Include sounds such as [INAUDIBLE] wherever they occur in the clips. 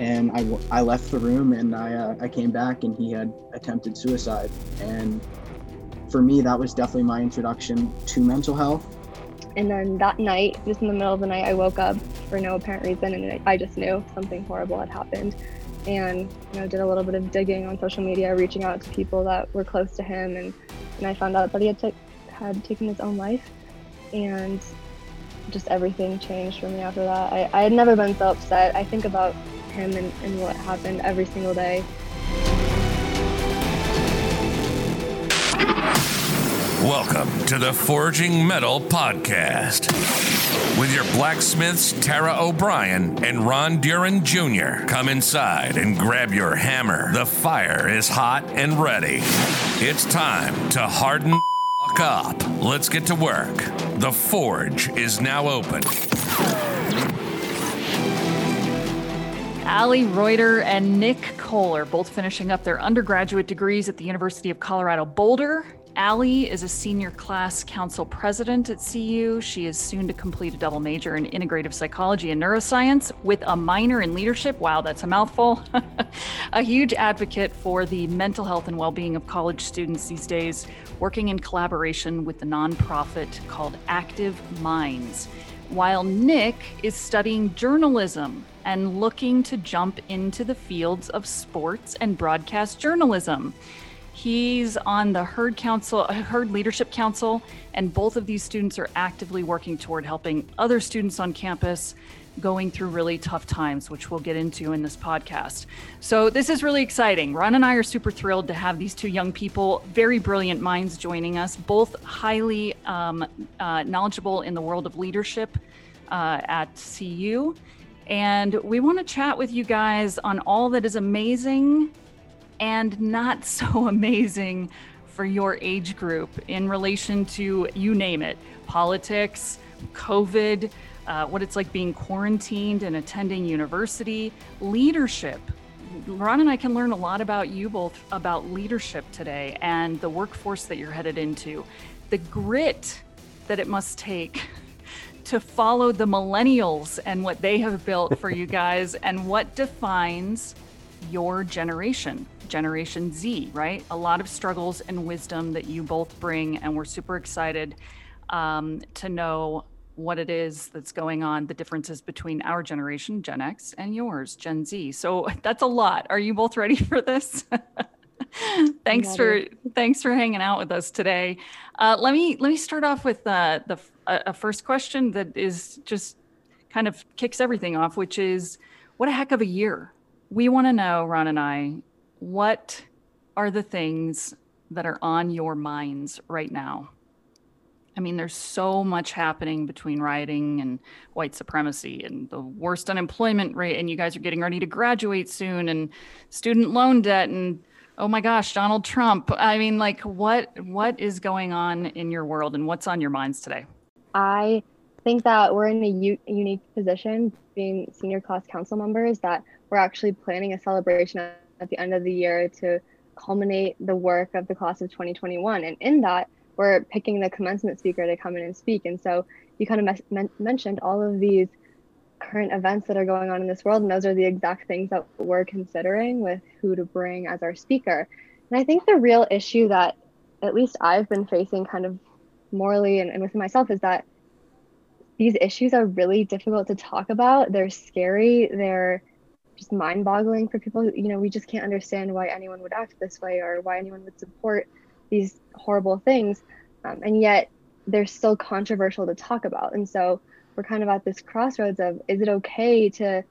and I, I left the room and I, uh, I came back and he had attempted suicide. And for me that was definitely my introduction to mental health. And then that night just in the middle of the night i woke up for no apparent reason and i just knew something horrible had happened. And you know did a little bit of digging on social media reaching out to people that were close to him. And, and i found out that he had, t- had taken his own life. And just everything changed for me after that. I, I had never been so upset. I think about him and, and what happened every single day. Welcome to the Forging Metal Podcast with your blacksmiths Tara O'Brien and Ron Duran Jr. Come inside and grab your hammer. The fire is hot and ready. It's time to harden up. Let's get to work. The forge is now open. Ali Reuter and Nick are both finishing up their undergraduate degrees at the University of Colorado Boulder. Ali is a senior class council president at CU. She is soon to complete a double major in integrative psychology and neuroscience with a minor in leadership. Wow, that's a mouthful. [LAUGHS] a huge advocate for the mental health and well being of college students these days, working in collaboration with the nonprofit called Active Minds. While Nick is studying journalism and looking to jump into the fields of sports and broadcast journalism. He's on the Herd Council, Herd Leadership Council, and both of these students are actively working toward helping other students on campus going through really tough times, which we'll get into in this podcast. So, this is really exciting. Ron and I are super thrilled to have these two young people, very brilliant minds, joining us, both highly um, uh, knowledgeable in the world of leadership uh, at CU and we want to chat with you guys on all that is amazing and not [LAUGHS] so amazing for your age group in relation to you name it politics, COVID, uh, what it's like being quarantined and attending university, leadership. Ron and I can learn a lot about you both about leadership today and the workforce that you're headed into, the grit that it must take [LAUGHS] to follow the millennials and what they have built for you guys and what defines your generation, Generation Z, right? A lot of struggles and wisdom that you both bring, and we're super excited um, to know what it is that's going on, the differences between our generation, Gen X, and yours, Gen Z. So [LAUGHS] that's a lot. Are you both ready for this? [LAUGHS] thanks for thanks for hanging out with us today. Uh, let me let me start off with uh, the a, first question that is just kind of kicks everything off, which is, what a heck of a year. We want to know, Ron and I, what are the things that are on your minds right now? I mean, there's so much happening between rioting and white supremacy and the worst unemployment rate, and you guys are getting ready to graduate soon, and student loan debt, and oh my gosh, Donald Trump. I mean, like, what what is going on in your world, and what's on your minds today? I think that we're in a u- unique position being senior class council members that we're actually planning a celebration at the end of the year to culminate the work of the class of 2021. And in that, we're picking the commencement speaker to come in and speak. And so you kind of mes- mentioned all of these current events that are going on in this world. And those are the exact things that we're considering with who to bring as our speaker. And I think the real issue that at least I've been facing kind of morally and, and within myself is that these issues are really difficult to talk about. They're scary. They're just mind boggling for people. You know, we just can't understand why anyone would act this way or why anyone would support these horrible things. Um, and yet they're still controversial to talk about. And so we're kind of at this crossroads of is it okay to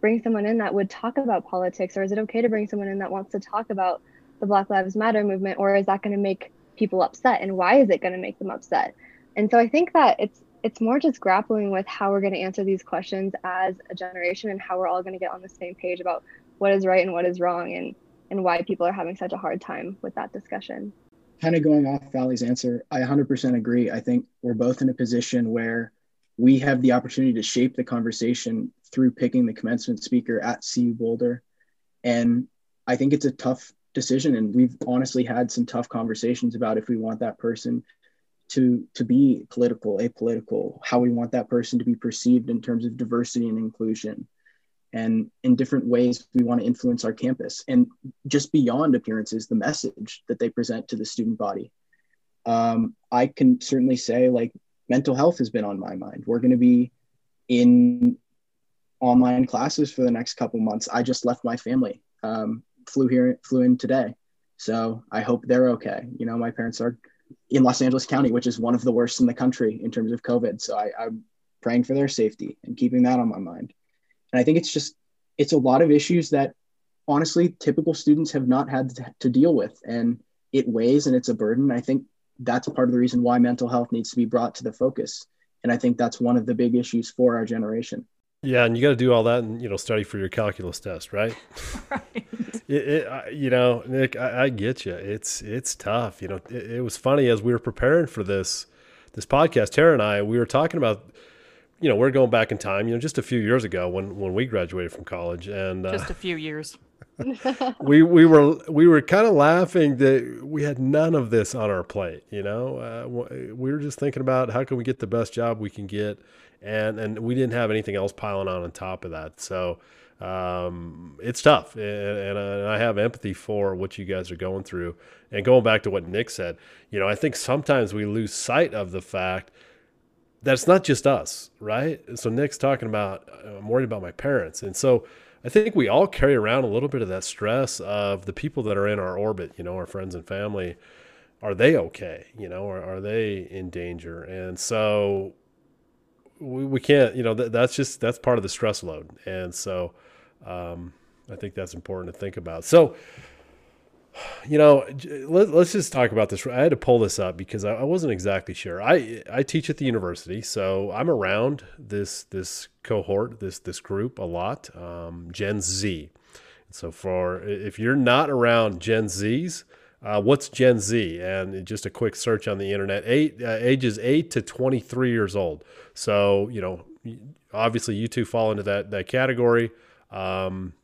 bring someone in that would talk about politics or is it okay to bring someone in that wants to talk about the Black Lives Matter movement or is that going to make people upset and why is it going to make them upset and so i think that it's it's more just grappling with how we're going to answer these questions as a generation and how we're all going to get on the same page about what is right and what is wrong and and why people are having such a hard time with that discussion kind of going off Ali's answer, I 100% agree. I think we're both in a position where we have the opportunity to shape the conversation through picking the commencement speaker at CU Boulder. And I think it's a tough decision and we've honestly had some tough conversations about if we want that person to to be political apolitical how we want that person to be perceived in terms of diversity and inclusion and in different ways we want to influence our campus. And just beyond appearances the message that they present to the student body. Um, i can certainly say like mental health has been on my mind. We're going to be in online classes for the next couple months. I just left my family um, flew here flew in today. So i hope they're okay. You know my parents are in los angeles county which is one of the worst in the country in terms of covid. So I, i'm praying for their safety and keeping that on my mind and I think it's just, it's a lot of issues that honestly typical students have not had to deal with. And it weighs and it's a burden. I think that's part of the reason why mental health needs to be brought to the focus. And I think that's one of the big issues for our generation. Yeah, and you got to do all that and you know study for your calculus test, right? [LAUGHS] right. It, it, you know, Nick, I, I, get you. It's it's tough. You know, it, it was funny as we were preparing for this this podcast. Tara and I, we were talking about you know, we're going back in time, you know, just a few years ago when, when we graduated from college and uh, just a few years. [LAUGHS] we, we were, we were kind of laughing that we had none of this on our plate, you know, uh, we were just thinking about how can we get the best job we can get. And, and we didn't have anything else piling on on top of that. So, um, it's tough. And, and, and I have empathy for what you guys are going through. And going back to what Nick said, you know, I think sometimes we lose sight of the fact that's not just us, right? So Nick's talking about uh, I'm worried about my parents, and so I think we all carry around a little bit of that stress of the people that are in our orbit, you know, our friends and family. Are they okay? You know, or are they in danger? And so we, we can't, you know, th- that's just that's part of the stress load, and so um, I think that's important to think about. So you know, let, us just talk about this. I had to pull this up because I, wasn't exactly sure. I I teach at the university, so I'm around this this cohort, this this group a lot, um, Gen Z. So for if you're not around Gen Zs, uh, what's Gen Z? And just a quick search on the internet, eight uh, ages eight to 23 years old. So you know, obviously you two fall into that that category. Um,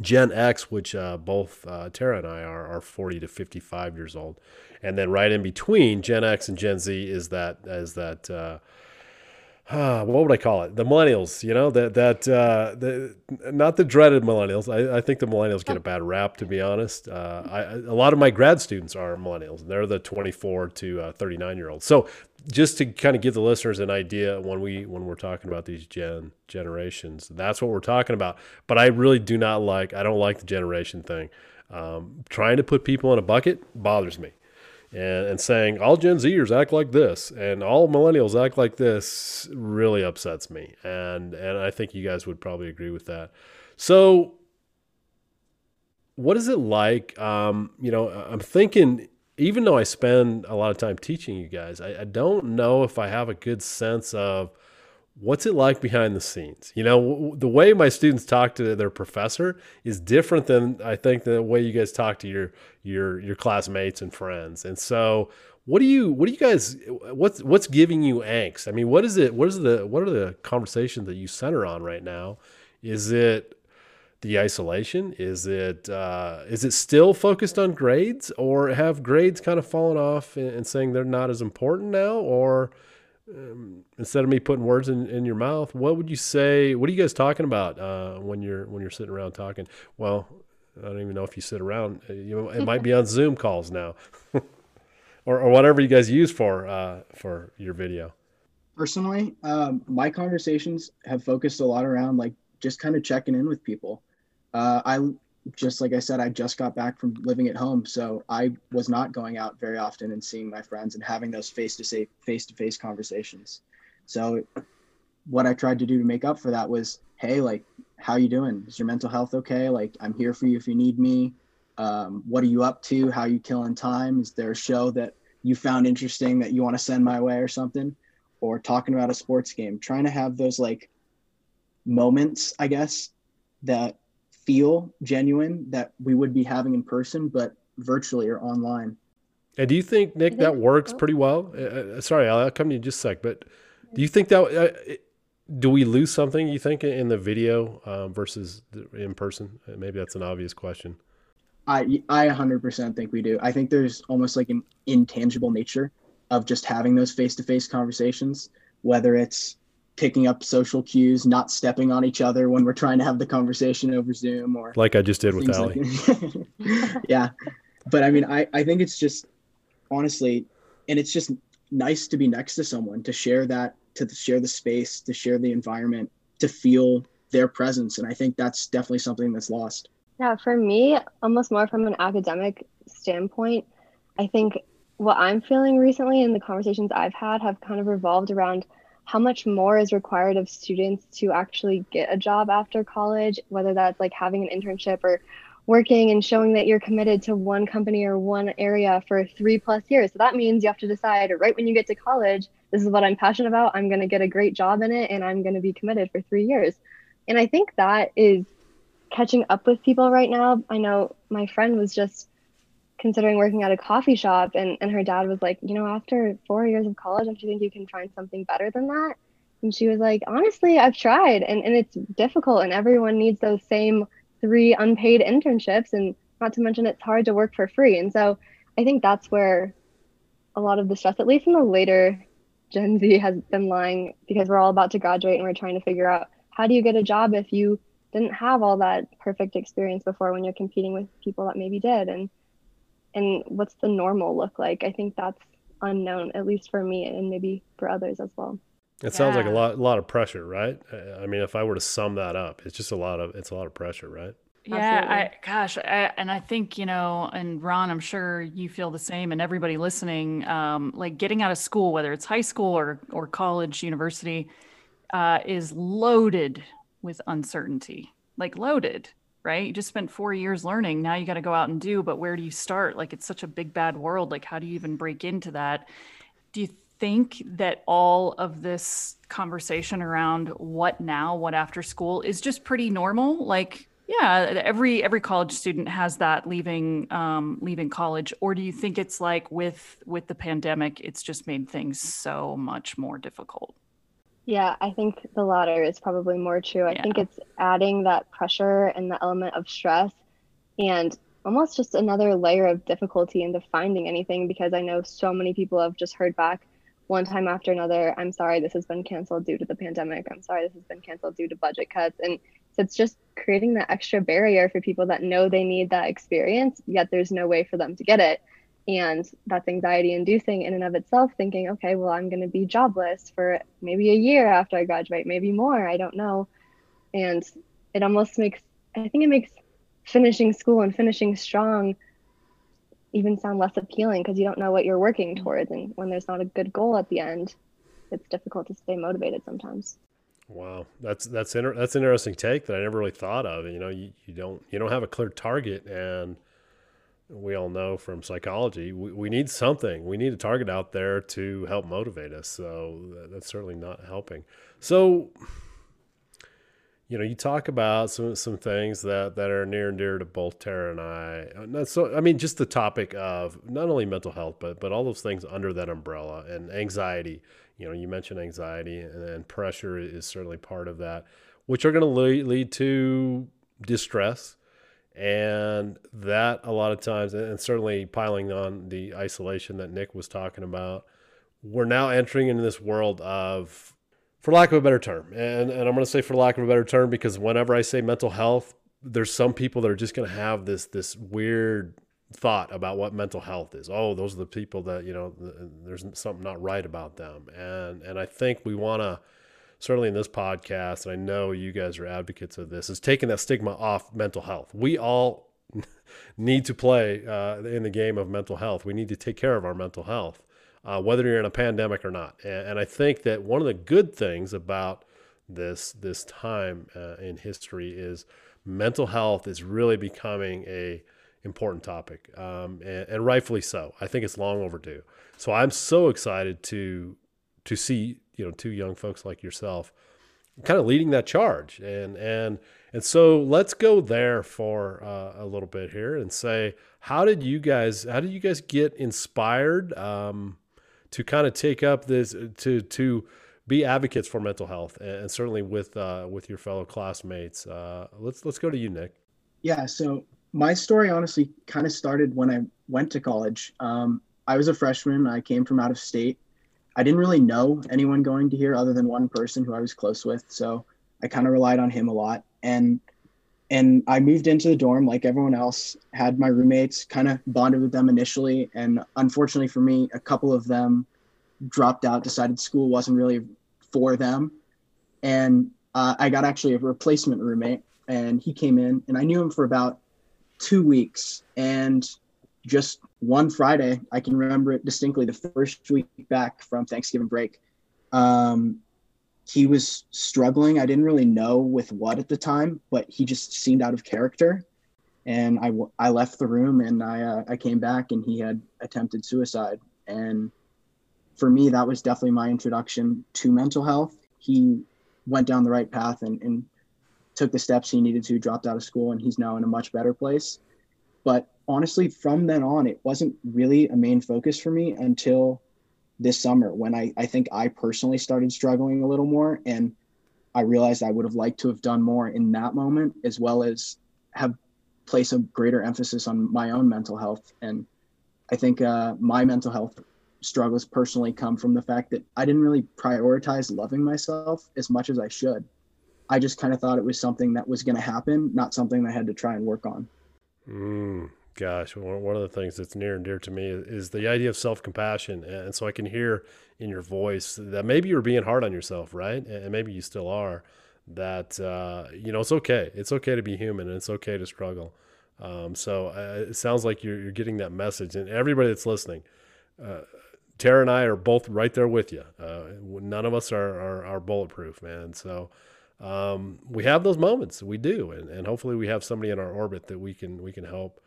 Gen X, which uh, both uh, Tara and I are, are 40 to 55 years old, and then right in between Gen X and Gen Z is that is that uh, uh, what would I call it? The millennials, you know, that that uh, the not the dreaded millennials. I, I think the millennials get a bad rap, to be honest. Uh, I, a lot of my grad students are millennials, and they're the 24 to uh, 39 year olds. So just to kind of give the listeners an idea when we when we're talking about these gen generations, that's what we're talking about. But I really do not like. I don't like the generation thing. Um, trying to put people in a bucket bothers me and, and saying all Gen Zers act like this and all millennials act like this really upsets me. And and I think you guys would probably agree with that. So what is it like? Um, you know, I'm thinking even though I spend a lot of time teaching you guys, I, I don't know if I have a good sense of what's it like behind the scenes. You know w- the way my students talk to their professor is different than i think the way you guys talk to your your your classmates and friends. And so what do you what do you guys what's what's giving you angst? I mean what is it what is the what are the conversations that you center on right now? Is it the isolation is it uh, is it still focused on grades or have grades kind of fallen off and, saying they're not as important now or um, instead of me putting words in, in your mouth, what would you say? What are you guys talking about uh, when you're when you're sitting around talking? Well, I don't even know if you sit around. Uh, you know, it might be on Zoom calls now, [LAUGHS] or, or whatever you guys use for uh, for your video. Personally, um, my conversations have focused a lot around like just kind of checking in with people. Uh, I just like I said, I just got back from living at home, so I was not going out very often and seeing my friends and having those face to face to face conversations. So what I tried to do to make up for that was, hey, like, how you doing? Is your mental health okay? Like, I'm here for you if you need me. Um, what are you up to? How you killing time? Is there a show that you found interesting that you want to send my way or something? Or talking about a sports game, trying to have those like moments, I guess, that feel genuine that we would be having in person, but virtually or online. And do you think, Nick, that works pretty well? Uh, uh, sorry, I'll come to you just a sec, but do you think that, uh, do we lose something, you think, in the video uh, versus in person? Uh, maybe that's an obvious question. I, I 100% think we do. I think there's almost like an intangible nature of just having those face to face conversations, whether it's picking up social cues, not stepping on each other when we're trying to have the conversation over Zoom or like I just did with Ali. Like [LAUGHS] yeah. But I mean, I, I think it's just honestly, and it's just nice to be next to someone to share that, to share the space, to share the environment, to feel their presence. And I think that's definitely something that's lost. Yeah, for me, almost more from an academic standpoint, I think what I'm feeling recently and the conversations I've had have kind of revolved around how much more is required of students to actually get a job after college, whether that's like having an internship or working and showing that you're committed to one company or one area for three plus years. So that means you have to decide right when you get to college, this is what I'm passionate about. I'm going to get a great job in it and I'm going to be committed for three years. And I think that is catching up with people right now. I know my friend was just considering working at a coffee shop and, and her dad was like, you know, after four years of college, don't you think you can find something better than that? And she was like, honestly, I've tried and, and it's difficult and everyone needs those same three unpaid internships and not to mention it's hard to work for free. And so I think that's where a lot of the stress, at least in the later Gen Z, has been lying because we're all about to graduate and we're trying to figure out how do you get a job if you didn't have all that perfect experience before when you're competing with people that maybe did and and what's the normal look like? I think that's unknown at least for me and maybe for others as well. It yeah. sounds like a lot a lot of pressure right? I mean if i were to sum that up it's just a lot of it's a lot of pressure right? Yeah I, gosh I, and i think you know and ron i'm sure you feel the same and everybody listening um, like getting out of school whether it's high school or or college university uh, is loaded with uncertainty, like loaded, right? You just spent four years learning. Now you got to go out and do, but where do you start? Like it's such a big, bad world. Like, how do you even break into that? Do you think that all of this conversation around what now, what after school is just pretty normal? Like, yeah, every every college student has that leaving um, leaving college. Or do you think it's like with with the pandemic, it's just made things so much more difficult? Yeah, I think the latter is probably more true. I yeah. think it's adding that pressure and the element of stress and almost just another layer of difficulty into finding anything because I know so many people have just heard back one time after another, I'm sorry this has been canceled due to the pandemic. I'm sorry this has been canceled due to budget cuts. And so it's just creating that extra barrier for people that know they need that experience, yet there's no way for them to get it and that's anxiety inducing in and of itself thinking okay well i'm going to be jobless for maybe a year after i graduate maybe more i don't know. And it almost makes i think it makes finishing school and finishing strong even sound less appealing because you don't know what you're working mm. towards and when there's not a good goal at the end it's difficult to stay motivated sometimes. Wow that's that's inter- that's an interesting take that i never really thought of you know you, you don't you don't have a clear target and we all know from psychology, we, we need something. We need a target out there to help motivate us. So that's certainly not helping. So, you know, you talk about some some things that that are near and dear to both Tara and I. Uh, not so, I mean, just the topic of not only mental health, but but all those things under that umbrella and anxiety. You know, you mentioned anxiety and, and pressure is certainly part of that, which are going to lead, lead to distress and that a lot of times and certainly piling on the isolation that nick was talking about we're now entering into this world of for lack of a better term and, and i'm going to say for lack of a better term because whenever i say mental health there's some people that are just going to have this this weird thought about what mental health is. Oh those are the people that you know there's something not right about them. And and i think we want to certainly in this podcast, and I know you guys are advocates of this, is taking that stigma off mental health. We all [LAUGHS] need to play uh, in the game of mental health. We need to take care of our mental health, uh, whether you're in a pandemic or not. And, and, I think that one of the good things about this this time uh, in history is mental health is really becoming a important topic, um, and, and rightfully so. I think it's long overdue. So I'm so excited to to see you know two young folks like yourself kind of leading that charge. And and and so let's go there for uh, a little bit here and say how did you guys how did you guys get inspired um, to kind of take up this to to be advocates for mental health and, certainly with uh, with your fellow classmates? Uh, let's let's go to you nick. Yeah so my story honestly kind of started when i went to college. Um, i was a freshman. I came from out of state I didn't really know anyone going to here other than one person who I was close with. So I kind of relied on him a lot. And and I moved into the dorm like everyone else, had my roommates, kind of bonded with them initially. And unfortunately for me, a couple of them dropped out, decided school wasn't really for them. And uh, I got actually a replacement roommate, and he came in, and I knew him for about two weeks. And just one Friday, I can remember it distinctly, the first week back from Thanksgiving break. Um, he was struggling. I didn't really know with what at the time, but he just seemed out of character. And I, I left the room and I, uh, I came back and he had attempted suicide. And for me, that was definitely my introduction to mental health. He went down the right path and, and took the steps he needed to, dropped out of school, and he's now in a much better place. But honestly, from then on, it wasn't really a main focus for me until this summer when I, I think I personally started struggling a little more. And I realized I would have liked to have done more in that moment, as well as have placed a greater emphasis on my own mental health. And I think uh, my mental health struggles personally come from the fact that I didn't really prioritize loving myself as much as I should. I just kind of thought it was something that was going to happen, not something I had to try and work on. Mm, gosh, one of the things that's near and dear to me is the idea of self compassion. And so I can hear in your voice that maybe you're being hard on yourself, right? And maybe you still are. That, uh, you know, it's okay. It's okay to be human and it's okay to struggle. Um, so uh, it sounds like you're, you're getting that message. And everybody that's listening, uh, Tara and I are both right there with you. Uh, none of us are, are, are, bulletproof, man. So um, we have those moments. We do, and, and hopefully we have somebody in our orbit that we can we can help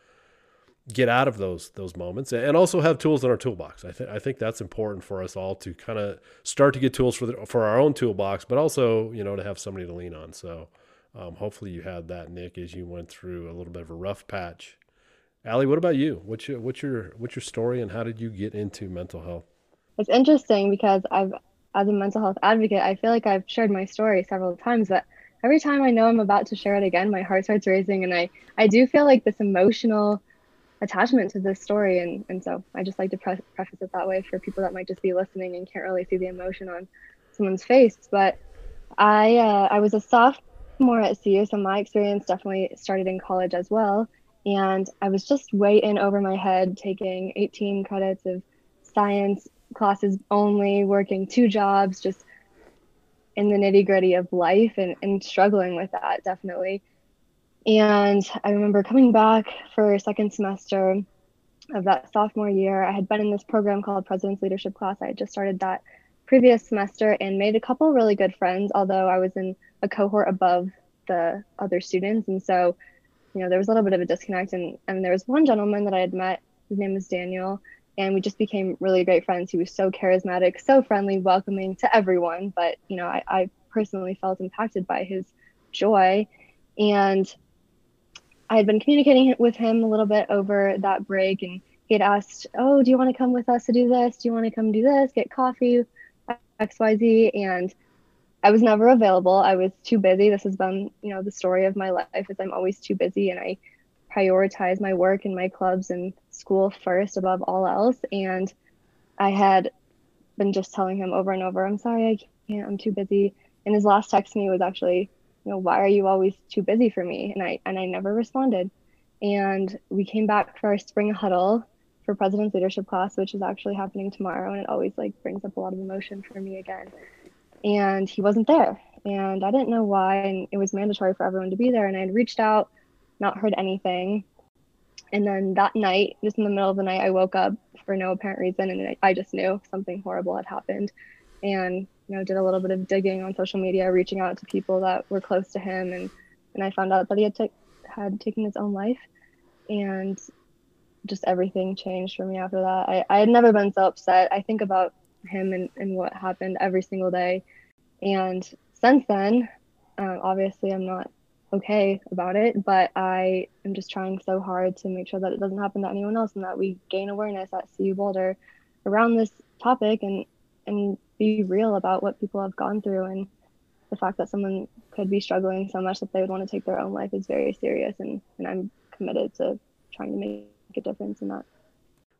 get out of those those moments, and also have tools in our toolbox. I think I think that's important for us all to kind of start to get tools for the, for our own toolbox, but also you know to have somebody to lean on. So um, hopefully you had that, Nick, as you went through a little bit of a rough patch Allie, what about you? What's your what's your what's your story and how did you get into mental health? It's interesting because I've as a mental health advocate, I feel like I've shared my story several times, but every time I know I'm about to share it again, my heart starts racing and I I do feel like this emotional attachment to this story and and so I just like to pre- preface it that way for people that might just be listening and can't really see the emotion on someone's face, but I uh, I was a sophomore at CU, so my experience definitely started in college as well and I was just way in over my head, taking 18 credits of science classes only, working two jobs, just in the nitty gritty of life and, and struggling with that definitely. And I remember coming back for second semester of that sophomore year. I had been in this program called President's Leadership Class. I had just started that previous semester and made a couple really good friends, although I was in a cohort above the other students. And so you know, there was a little bit of a disconnect. And, and there was one gentleman that I had met, his name was Daniel, and we just became really great friends. He was so charismatic, so friendly, welcoming to everyone. But, you know, I, I personally felt impacted by his joy. And I had been communicating with him a little bit over that break, and he had asked, Oh, do you want to come with us to do this? Do you want to come do this? Get coffee, XYZ. And I was never available. I was too busy. This has been, you know, the story of my life is I'm always too busy and I prioritize my work and my clubs and school first above all else. And I had been just telling him over and over, I'm sorry, I can't, I'm too busy. And his last text to me was actually, you know, why are you always too busy for me? And I and I never responded. And we came back for our spring huddle for president's leadership class, which is actually happening tomorrow. And it always like brings up a lot of emotion for me again and he wasn't there. And I didn't know why. And it was mandatory for everyone to be there. And I had reached out, not heard anything. And then that night, just in the middle of the night, I woke up for no apparent reason. And I just knew something horrible had happened. And, you know, did a little bit of digging on social media, reaching out to people that were close to him. And, and I found out that he had, t- had taken his own life. And just everything changed for me after that. I, I had never been so upset. I think about him and, and what happened every single day. And since then, uh, obviously, I'm not okay about it, but I am just trying so hard to make sure that it doesn't happen to anyone else and that we gain awareness at CU Boulder around this topic and and be real about what people have gone through and the fact that someone could be struggling so much that they would want to take their own life is very serious and, and I'm committed to trying to make a difference in that.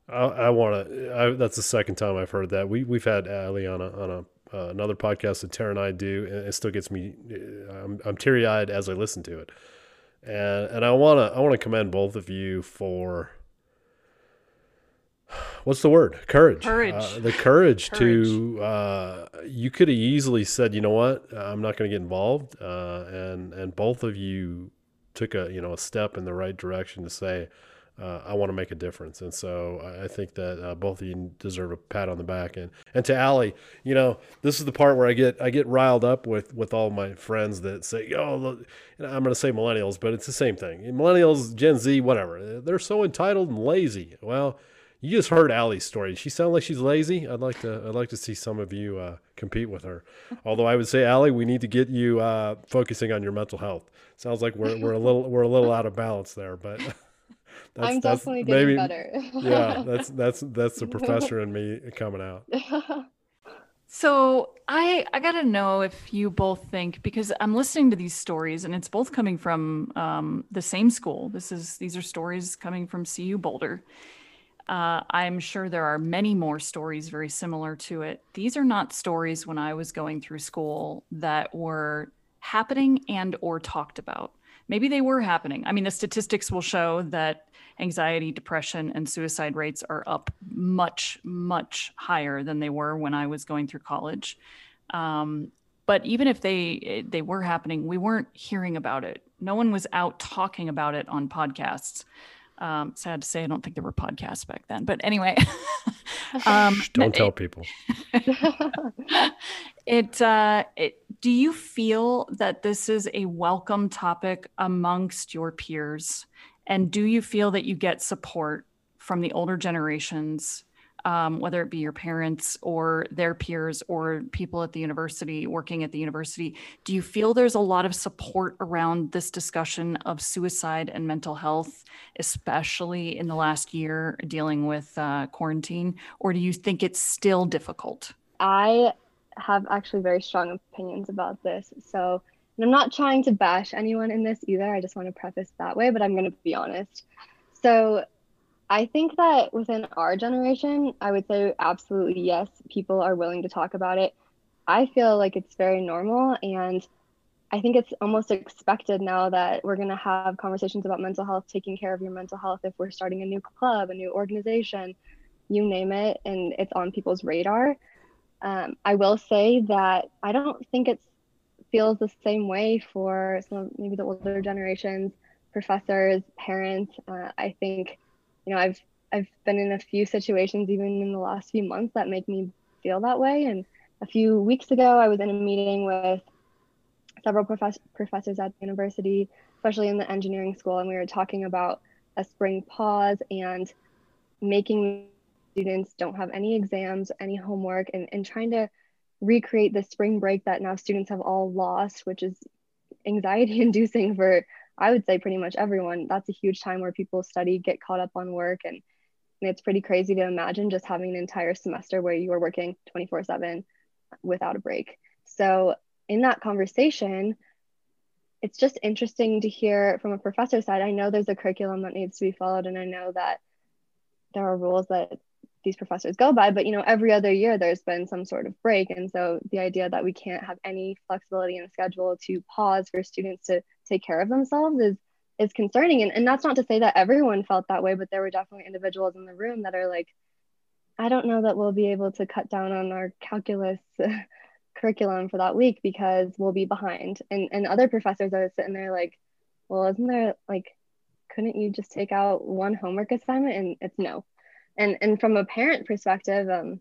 I, I want to. That's the second time I've heard that. We we've had Ali on a on a uh, another podcast that Tara and I do, and it still gets me. Uh, I'm, I'm teary eyed as I listen to it, and and I wanna I wanna commend both of you for what's the word courage courage uh, the courage, courage. to uh, you could have easily said you know what i'm not going to get involved uh, and and both of you took a you know a step in the right direction to say uh, I want to make a difference. And so I think that uh, both of you deserve a pat on the back. And and to Allie, you know, this is the part where I get I get riled up with with all my friends that say, "Oh, I'm going to say millennials, but it's the same thing. Millennials, Gen Z, whatever. They're so entitled and lazy." Well, you just heard Allie's story. She sounds like she's lazy. I'd like to I'd like to see some of you uh, compete with her. [LAUGHS] Although I would say, Allie, we need to get you uh, focusing on your mental health. Sounds like we're we're a little we're a little out of balance there, but. [LAUGHS] That's, I'm that's definitely getting maybe, better. [LAUGHS] yeah, that's that's that's the professor in me coming out. So I I gotta know if you both think because I'm listening to these stories and it's both coming from um, the same school. This is these are stories coming from CU Boulder. Uh, I'm sure there are many more stories very similar to it. These are not stories when I was going through school that were happening and or talked about maybe they were happening. I mean, the statistics will show that anxiety, depression, and suicide rates are up much, much higher than they were when I was going through college. Um, but even if they they were happening, we weren't hearing about it. No one was out talking about it on podcasts. Um, sad to say, I don't think there were podcasts back then. But anyway, [LAUGHS] um, don't tell it, people. [LAUGHS] it, uh, it. Do you feel that this is a welcome topic amongst your peers, and do you feel that you get support from the older generations um, whether it be your parents or their peers or people at the university working at the university do you feel there's a lot of support around this discussion of suicide and mental health especially in the last year dealing with uh, quarantine? Or do you think it's still difficult? I have actually very strong opinions about this. So and i'm not trying to bash anyone in this either. I just want to preface that way but i'm going to be honest. So I think that within our generation, I would say absolutely yes, people are willing to talk about it. I feel like it's very normal and I think it's almost expected now that we're going to have conversations about mental health, taking care of your mental health if we're starting a new club, a new organization, you name it, and it's on people's radar. Um, I will say that I don't think it feels the same way for some of maybe the older generations, professors, parents. Uh, I think you know i've i've been in a few situations even in the last few months that make me feel that way. And a few weeks ago i was in a meeting with several profess- professors at the university especially in the engineering school and we were talking about a spring pause and making students don't have any exams any homework and, and trying to recreate the spring break that now students have all lost which is anxiety [LAUGHS] inducing for I would say pretty much everyone, that's a huge time where people study, get caught up on work. And, and it's pretty crazy to imagine just having an entire semester where you are working 24 7 without a break. So, in that conversation, it's just interesting to hear from a professor side. I know there's a curriculum that needs to be followed, and I know that there are rules that these professors go by but you know every other year there's been some sort of break and so the idea that we can't have any flexibility in the schedule to pause for students to take care of themselves is is concerning. And, and that's not to say that everyone felt that way but there were definitely individuals in the room that are like i don't know that we'll be able to cut down on our calculus [LAUGHS] curriculum for that week because we'll be behind. And and other professors are sitting there like well isn't there like couldn't you just take out one homework assignment? And it's no. And and from a parent perspective um,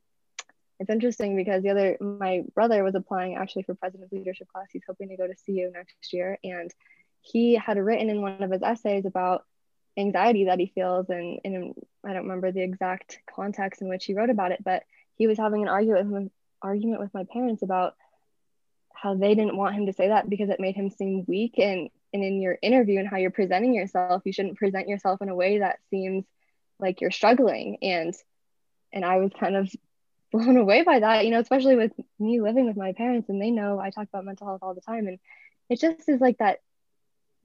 it's interesting because the other my brother was applying actually for president's leadership class. He's hoping to go to cu next year. And he had written in one of his essays about anxiety that he feels and, and i don't remember the exact context in which he wrote about it but he was having an argument with, argument with my parents about how they didn't want him to say that because it made him seem weak. And and in your interview and how you're presenting yourself you shouldn't present yourself in a way that seems like you're struggling. And and i was kind of [LAUGHS] blown away by that you know especially with me living with my parents and they know i talk about mental health all the time. And it just is like that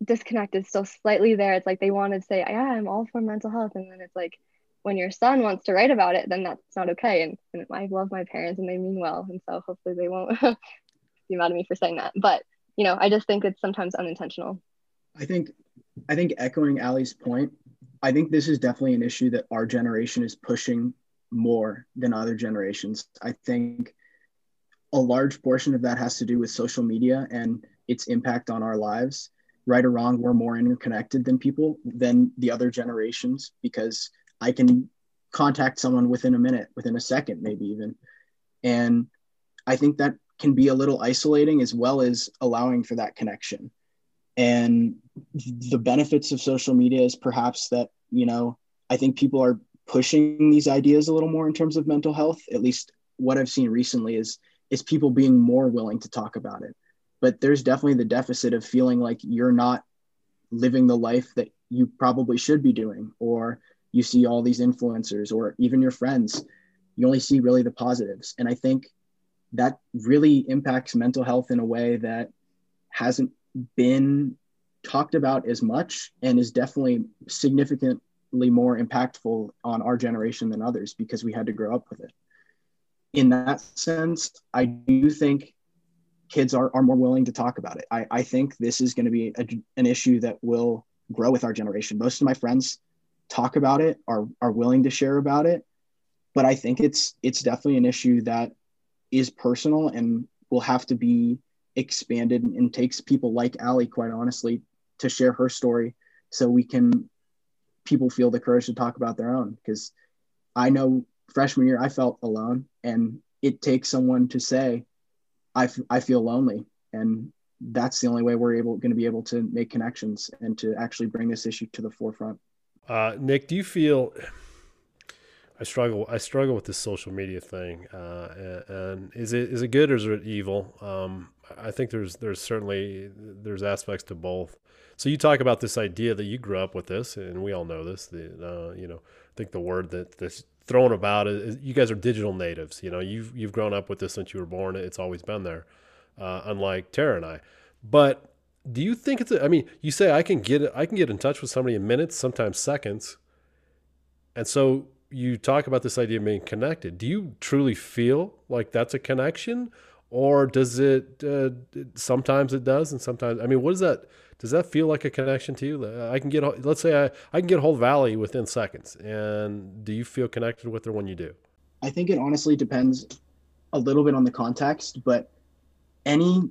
disconnect is still slightly there it's like they want to say yeah i'm all for mental health and then it's like when your son wants to write about it, then that's not okay. And, and I love my parents and they mean well. And so hopefully they won't [LAUGHS] be mad at me for saying that. But, you know, I just think it's sometimes unintentional. I think, I think echoing Ali's point, I think this is definitely an issue that our generation is pushing more than other generations. I think a large portion of that has to do with social media and its impact on our lives. Right or wrong, we're more interconnected than people than the other generations because I can contact someone within a minute, within a second, maybe even. And I think that can be a little isolating as well as allowing for that connection. And the benefits of social media is perhaps that, you know, I think people are pushing these ideas a little more in terms of mental health. At least what I've seen recently is is people being more willing to talk about it. But there's definitely the deficit of feeling like you're not living the life that you probably should be doing or you see all these influencers or even your friends you only see really the positives. And i think that really impacts mental health in a way that hasn't been talked about as much and is definitely significantly more impactful on our generation than others because we had to grow up with it. In that sense i do think kids are, are more willing to talk about it i, I think this is going to be a, an issue that will grow with our generation most of my friends talk about it, are are willing to share about it. But I think it's it's definitely an issue that is personal and will have to be expanded and takes people like Allie, quite honestly, to share her story so we can people feel the courage to talk about their own. Because I know freshman year I felt alone and it takes someone to say, I, f- I feel lonely. And that's the only way we're able going to be able to make connections and to actually bring this issue to the forefront. Uh, Nick, do you feel? I struggle. I struggle with this social media thing. Uh, and is it is it good or is it evil? Um, I think there's there's certainly there's aspects to both. So you talk about this idea that you grew up with this, and we all know this. The uh, you know, I think the word that that's thrown about is, you guys are digital natives. You know, you've you've grown up with this since you were born. It's always been there. Uh, unlike Tara and I, but do you think it's a, I mean, you say I can get I can get in touch with somebody in minutes, sometimes seconds. And so you talk about this idea of being connected. Do you truly feel like that's a connection or does it uh, sometimes it does and sometimes I mean, what does that does that feel like a connection to you? I can get let's say I, I can get of Allie within seconds. And do you feel connected with her when you do? I think it honestly depends a little bit on the context, but any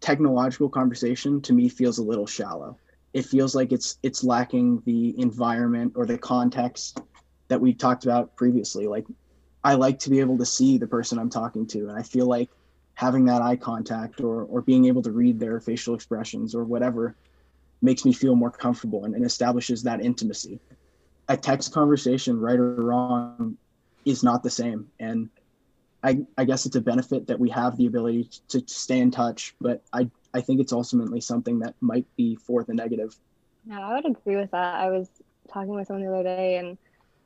technological conversation to me feels a little shallow. It feels like it's it's lacking the environment or the context that we talked about previously. Like I like to be able to see the person I'm talking to, and I feel like having that eye contact or or being able to read their facial expressions or whatever makes me feel more comfortable and, and establishes that intimacy. A text conversation, right or wrong, is not the same. And I, I guess it's a benefit that we have the ability to, to stay in touch, but I, I think it's ultimately something that might be for the negative. Yeah, I would agree with that. I was talking with someone the other day and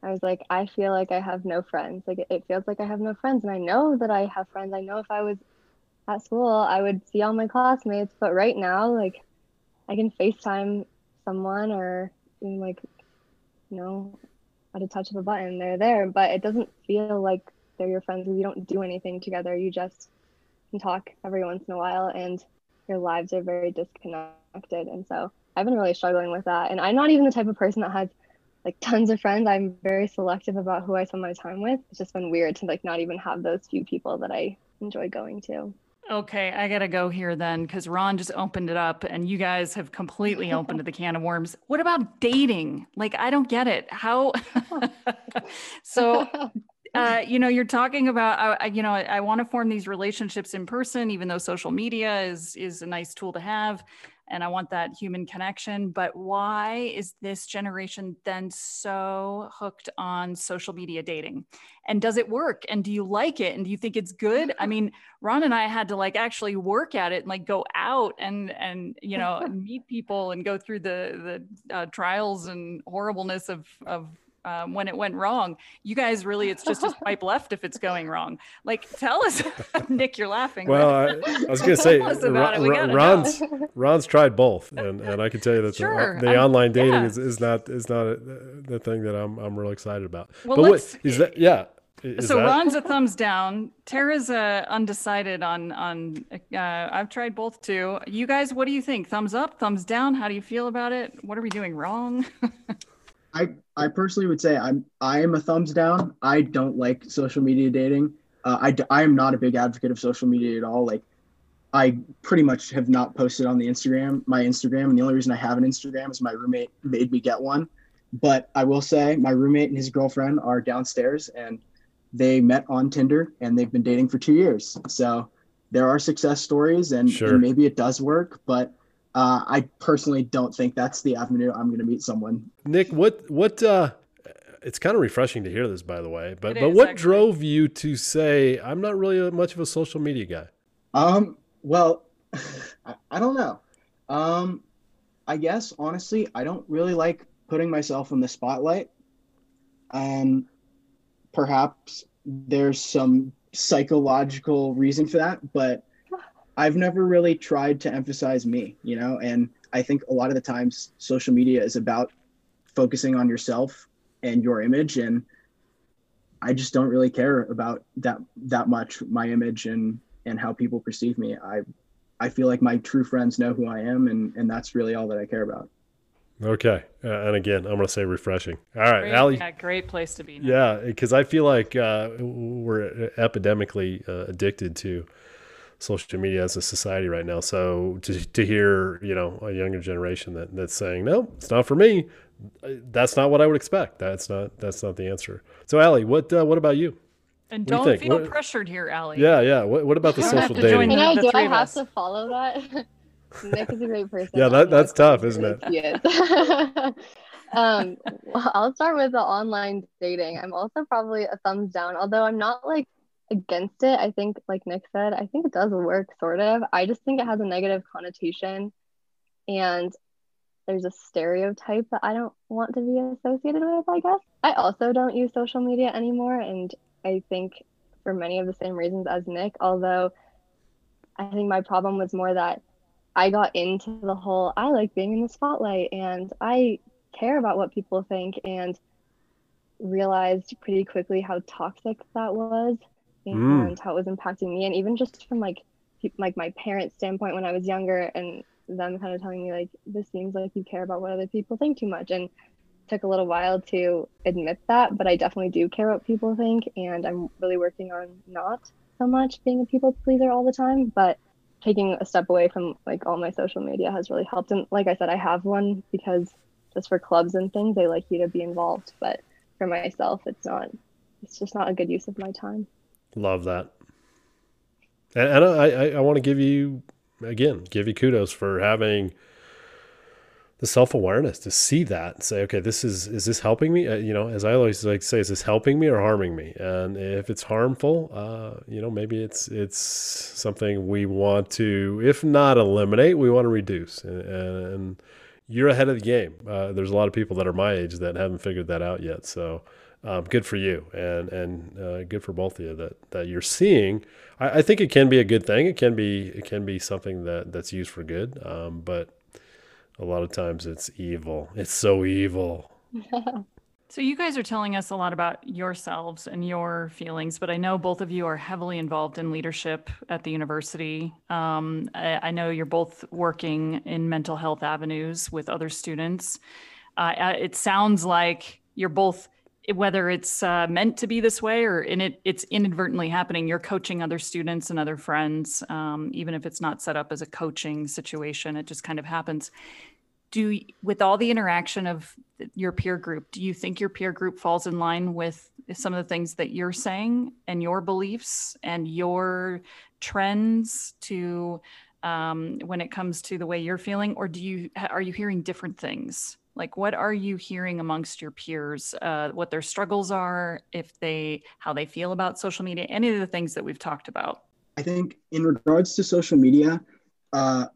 I was like, I feel like I have no friends. Like it, it feels like I have no friends. And I know that I have friends. I know if I was at school, I would see all my classmates. But right now, like I can FaceTime someone or like, you know, at a touch of a button, they're there. But it doesn't feel like they're your friends. You don't do anything together. You just can talk every once in a while and your lives are very disconnected. And so i've been really struggling with that. And i'm not even the type of person that has like tons of friends. I'm very selective about who i spend my time with. It's just been weird to like not even have those few people that i enjoy going to Okay, I gotta go here then because Ron just opened it up and you guys have completely opened the can of worms. What about dating? Like, I don't get it. How? [LAUGHS] so, uh, you know, you're talking about, uh, you know, I, I want to form these relationships in person, even though social media is is a nice tool to have, and I want that human connection. But why is this generation then so hooked on social media dating? And does it work? And do you like it? And do you think it's good? I mean, Ron and I had to like actually work at it and like go out and and you know [LAUGHS] meet people and go through the the uh, trials and horribleness of of um, when it went wrong. You guys really, it's just a [LAUGHS] swipe left if it's going wrong. Like, tell us, [LAUGHS] Nick, you're laughing. Well, I, [LAUGHS] I, was going to say, Ron, Ron's Ron's tried both, and, and I can tell you that sure. the, the online dating yeah. is, is not is not a, the thing that I'm I'm really excited about. Well, but what is that? Yeah. Is so that... Ron's a thumbs down. Tara's uh, undecided on on. Uh, I've tried both too. You guys, what do you think? Thumbs up, thumbs down? How do you feel about it? What are we doing wrong? I I personally would say I'm I am a thumbs down. I don't like social media dating. Uh, I I am not a big advocate of social media at all. Like I pretty much have not posted on the Instagram, my Instagram, and the only reason I have an Instagram is my roommate made me get one. But I will say my roommate and his girlfriend are downstairs and they met on Tinder and they've been dating for two years. So there are success stories and, sure. and maybe it does work, but uh, I personally don't think that's the avenue I'm going to meet someone. Nick, what what uh, it's kind of refreshing to hear this, by the way. But it but is, what actually. drove you to say I'm not really much of a social media guy? Um, well, [LAUGHS] I, I don't know. Um, I guess honestly, I don't really like putting myself in the spotlight. Um, perhaps there's some psychological reason for that, but I've never really tried to emphasize me, you know, and I think a lot of the times social media is about focusing on yourself and your image and I just don't really care about that that much my image and and how people perceive me. I I feel like my true friends know who I am and and that's really all that I care about. Okay, uh, and again, I'm going to say refreshing. All right, great, Ali. Yeah, great place to be. Now. Yeah, because I feel like uh, we're epidemically uh, addicted to social media as a society right now. So to to hear you know a younger generation that that's saying no, it's not for me. Uh, that's not what I would expect. That's not that's not the answer. So Ali, what uh, what about you? And don't do feel what, pressured here, Ali. Yeah, yeah. What, what about the social dating? You know, do I have to follow that? [LAUGHS] Nick is a great person. Yeah, that, that's tough, isn't it? Yes. [LAUGHS] um, well, I'll start with the online dating. I'm also probably a thumbs down, although I'm not like against it. I think, like Nick said, I think it does work, sort of. I just think it has a negative connotation, and there's a stereotype that I don't want to be associated with. I guess I also don't use social media anymore, and I think for many of the same reasons as Nick. Although I think my problem was more that I got into the whole I like being in the spotlight and I care about what people think and realized pretty quickly how toxic that was and mm. how it was impacting me and even just from like like my parents standpoint when I was younger and them kind of telling me like this seems like you care about what other people think too much and took a little while to admit that but I definitely do care what people think and I'm really working on not so much being a people pleaser all the time but taking a step away from like all my social media has really helped. And like I said, I have one because just for clubs and things, they like you to be involved. But for myself, it's not. It's just not a good use of my time. Love that. And, and I, I, I want to give you again, give you kudos for having the self awareness to see that and say, okay, this is is this helping me? Uh, you know, as I always like to say, is this helping me or harming me? And if it's harmful, uh, you know, maybe it's it's something we want to, if not eliminate, we want to reduce. And, and you're ahead of the game. Uh, there's a lot of people that are my age that haven't figured that out yet. So. Um, good for you, and and uh, good for both of you that that you're seeing. I, I, think it can be a good thing. It can be it can be something that that's used for good. Um, but a lot of times it's evil. It's so evil. [LAUGHS] so you guys are telling us a lot about yourselves and your feelings, but I know both of you are heavily involved in leadership at the university. Um, I, I, know you're both working in mental health avenues with other students. Uh, it sounds like you're both whether it's uh, meant to be this way or in it it's inadvertently happening you're coaching other students and other friends um, even if it's not set up as a coaching situation it just kind of happens. Do with all the interaction of your peer group do you think your peer group falls in line with some of the things that you're saying and your beliefs and your trends to um, when it comes to the way you're feeling? Or do you are you hearing different things like what are you hearing amongst your peers uh, what their struggles are if they how they feel about social media any of the things that we've talked about i think in regards to social media uh,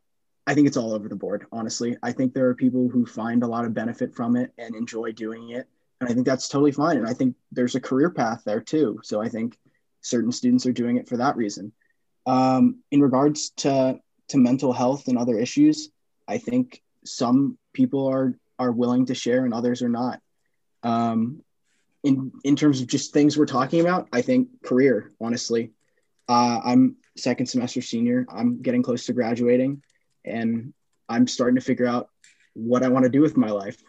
i think it's all over the board honestly i think there are people who find a lot of benefit from it and enjoy doing it And I think that's totally fine. And I think there's a career path there too. So I think certain students are doing it for that reason. Um, in regards to, to mental health and other issues, I think some people are, are willing to share and others are not. Um, in, in terms of just things we're talking about, I think career, honestly. Uh, I'm second semester senior. I'm getting close to graduating and I'm starting to figure out what I want to do with my life.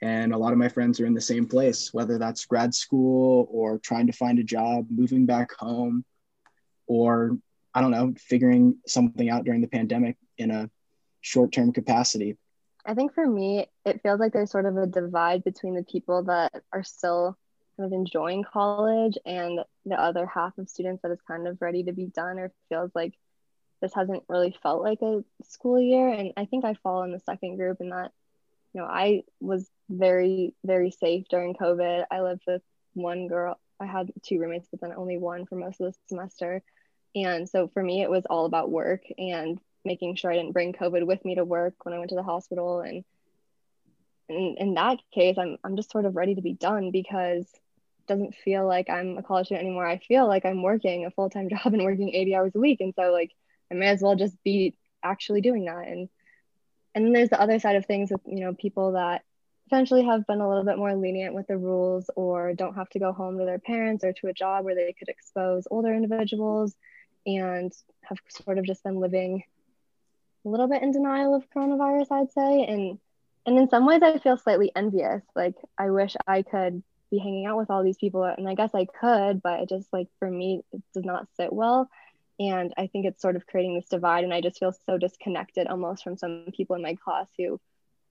And a lot of my friends are in the same place, whether that's grad school or trying to find a job, moving back home, or I don't know, figuring something out during the pandemic in a short term capacity. I think for me, it feels like there's sort of a divide between the people that are still kind of enjoying college and the other half of students that is kind of ready to be done or feels like this hasn't really felt like a school year. And I think I fall in the second group in that, you know, I was very, very safe during COVID. I lived with one girl. I had two roommates, but then only one for most of the semester. And so for me, it was all about work and making sure I didn't bring COVID with me to work when I went to the hospital. And in, in that case, I'm, I'm just sort of ready to be done because it doesn't feel like I'm a college student anymore. I feel like I'm working a full time [LAUGHS] job and working 80 hours a week. And so, like, I may as well just be actually doing that. And and then there's the other side of things with you know people that potentially have been a little bit more lenient with the rules or don't have to go home to their parents or to a job where they could expose older individuals and have sort of just been living a little bit in denial of coronavirus i'd say. And and in some ways i feel slightly envious. Like i wish i could be hanging out with all these people and i guess i could but it just like for me it does not sit well. And i think it's sort of creating this divide and i just feel so disconnected almost from some people in my class who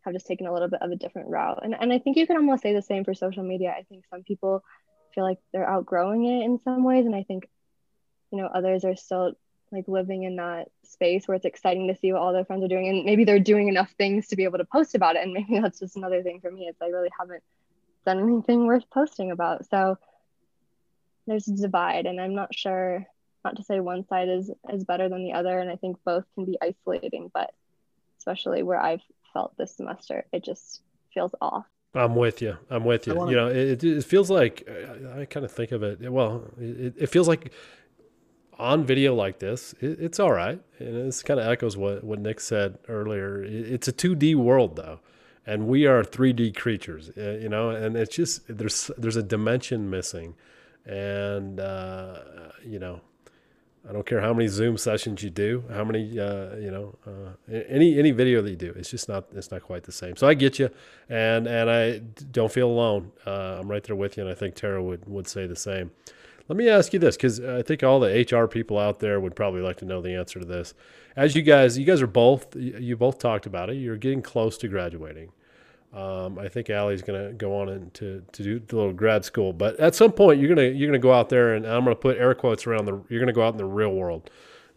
have just taken a little bit of a different route. And, and i think you can almost say the same for social media. I think some people feel like they're outgrowing it in some ways and i think you know others are still like living in that space where it's exciting to see what all their friends are doing and maybe they're doing enough things to be able to post about it and [LAUGHS] maybe that's just another thing for me is i really haven't done anything worth posting about. So there's a divide and i'm not sure not to say one side is is better than the other and i think both can be isolating but especially where i've felt this semester it just feels off. I'm with you. I'm with you. Wanna... you know it, it feels like i, I kind of think of it well it, it feels like on video like this it, it's all right and this kind of echoes what what nick said earlier it's a 2d world though and we are 3d creatures uh, you know and it's just there's there's a dimension missing and uh, you know I don't care how many Zoom sessions you do, how many uh, you know, uh, any any video that you do, it's just not it's not quite the same. So I get you, and and I don't feel alone. Uh, I'm right there with you, and I think Tara would would say the same. Let me ask you this, because I think all the HR people out there would probably like to know the answer to this. As you guys, you guys are both, you both talked about it. You're getting close to graduating. Um, I think Ali's going to go on and to, to do the little grad school, but at some point you're going to you're going to go out there, and I'm going to put air quotes around the. You're going to go out in the real world,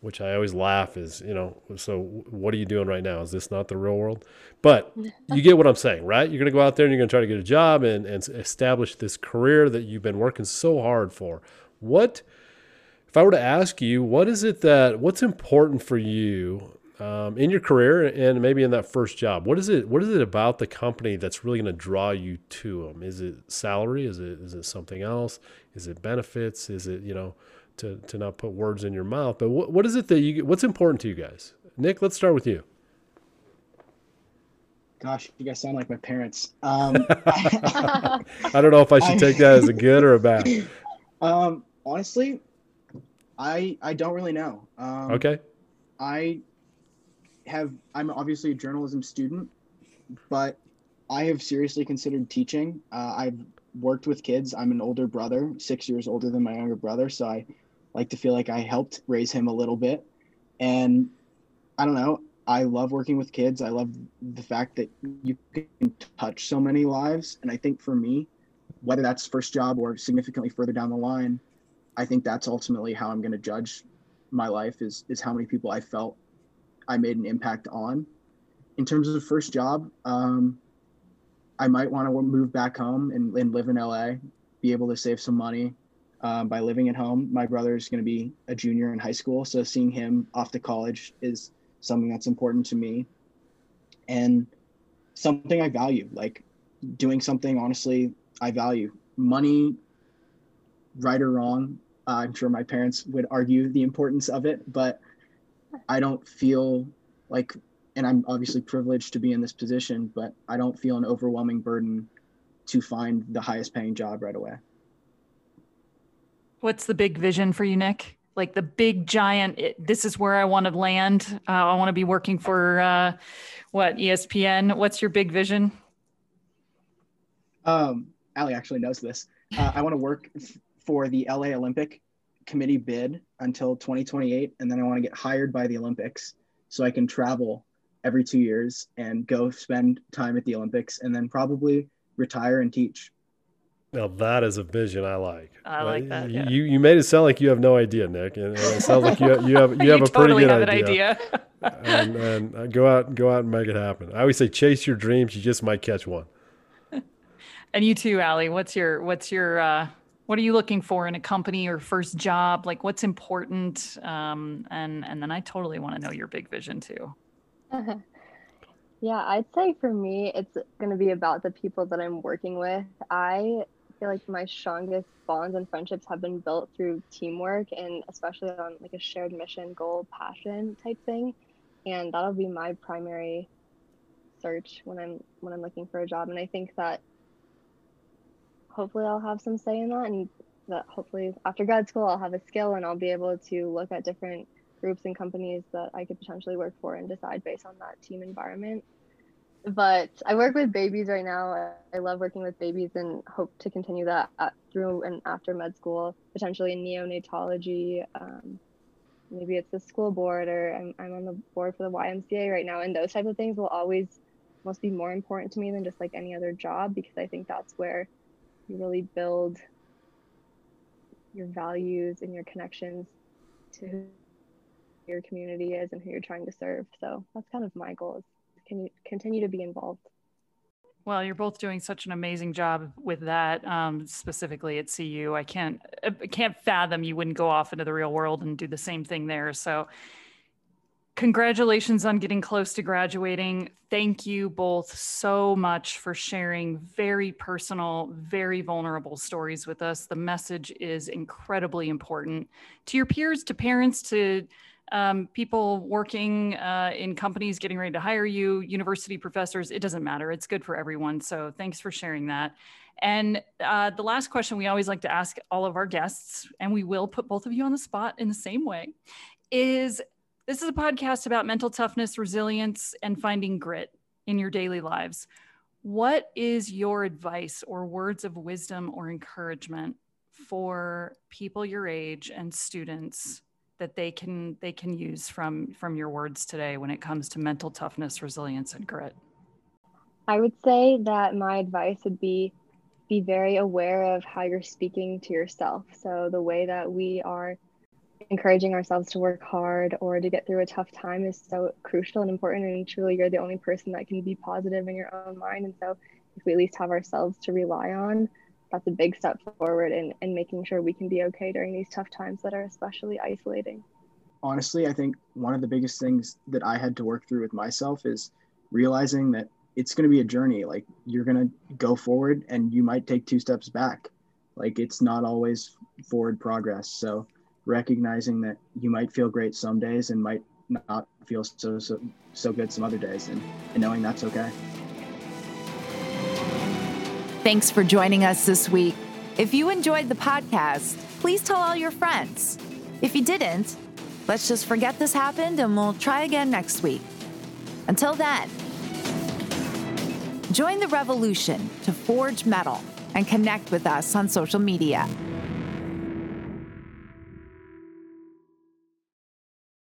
which I always laugh is you know. So what are you doing right now? Is this not the real world? But you get what I'm saying, right? You're going to go out there and you're going to try to get a job and and establish this career that you've been working so hard for. What if I were to ask you, what is it that what's important for you um, in your career and maybe in that first job what is it what is it about the company that's really going to draw you to them is it salary is it is it something else is it benefits is it you know to to not put words in your mouth but what, what is it that you what's important to you guys? Nick let's start with you. Gosh you guys sound like my parents. [LAUGHS] Um, i don't know if i should take that as a good or a bad. [LAUGHS] Um, honestly i i don't really know. Um, okay. I have I'm obviously a journalism student, but I have seriously considered teaching. Uh, I've worked with kids. I'm an older brother, six years older than my younger brother, so I like to feel like I helped raise him a little bit. And I don't know. I love working with kids. I love the fact that you can touch so many lives. And I think for me, whether that's first job or significantly further down the line, I think that's ultimately how I'm going to judge my life is is how many people I felt I made an impact on. In terms of the first job, um, I might want to move back home and, and, live in LA, be able to save some money um, by living at home. My brother is going to be a junior in high school, so seeing him off to college is something that's important to me and something I value, like doing something honestly I value. Money, right or wrong, I'm sure my parents would argue the importance of it, but I don't feel like, and I'm obviously privileged to be in this position, but I don't feel an overwhelming burden to find the highest paying job right away. What's the big vision for you, Nick? Like the big giant, it, this is where I want to land. Uh, I want to be working for uh, what, ESPN? What's your big vision? Um, Ali actually knows this. Uh, I want to work f- for the LA Olympic Committee bid until 2028, and then I want to get hired by the Olympics so I can travel every two years and go spend time at the Olympics, and then probably retire and teach. Now that is a vision I like. I like that. Yeah. You you made it sound like you have no idea, Nick, and, and it sounds like you have, you have [LAUGHS] you have a totally pretty have good an idea. idea. and, and uh, go out go out and make it happen. I always say chase your dreams. You just might catch one. [LAUGHS] and you too, Ali. What's your what's your uh, what are you looking for in a company or first job? Like what's important? Um, and and then I totally want to know your big vision too. [LAUGHS] Yeah, I'd say for me, it's going to be about the people that I'm working with. I feel like my strongest bonds and friendships have been built through teamwork and especially on like a shared mission, goal, passion type thing. And that'll be my primary search when I'm when I'm looking for a job. And I think that hopefully I'll have some say in that and that hopefully after grad school I'll have a skill and I'll be able to look at different groups and companies that I could potentially work for and decide based on that team environment but I work with babies right now. I love working with babies and hope to continue that at, through and after med school, potentially in neonatology. Um, maybe it's the school board or I'm, I'm on the board for the YMCA right now. And those type of things will always must be more important to me than just like any other job because I think that's where you really build your values and your connections to who your community is and who you're trying to serve. So that's kind of my goal can you continue to be involved? Well, you're both doing such an amazing job with that, um, specifically at CU. I can't I can't fathom you wouldn't go off into the real world and do the same thing there. So, congratulations on getting close to graduating. Thank you both so much for sharing very personal, very vulnerable stories with us. The message is incredibly important to your peers, to parents, to um, people working uh, in companies getting ready to hire you, university professors, it doesn't matter. It's good for everyone. So thanks for sharing that. And uh, the last question we always like to ask all of our guests, and we will put both of you on the spot in the same way, is this is a podcast about mental toughness, resilience, and finding grit in your daily lives. What is your advice or words of wisdom or encouragement for people your age and students that they can they can use from from your words today when it comes to mental toughness, resilience, and grit? I would say that my advice would be be very aware of how you're speaking to yourself. So the way that we are encouraging ourselves to work hard or to get through a tough time is so crucial and important and truly you're the only person that can be positive in your own mind and so if we at least have ourselves to rely on that's a big step forward in, in making sure we can be okay during these tough times that are especially isolating. Honestly, I think one of the biggest things that I had to work through with myself is realizing that it's going to be a journey. Like you're going to go forward and you might take two steps back. Like it's not always forward progress. So recognizing that you might feel great some days and might not feel so so so good some other days and, and knowing that's okay. Thanks for joining us this week. If you enjoyed the podcast, please tell all your friends. If you didn't, let's just forget this happened and we'll try again next week. Until then, join the revolution to forge metal and connect with us on social media.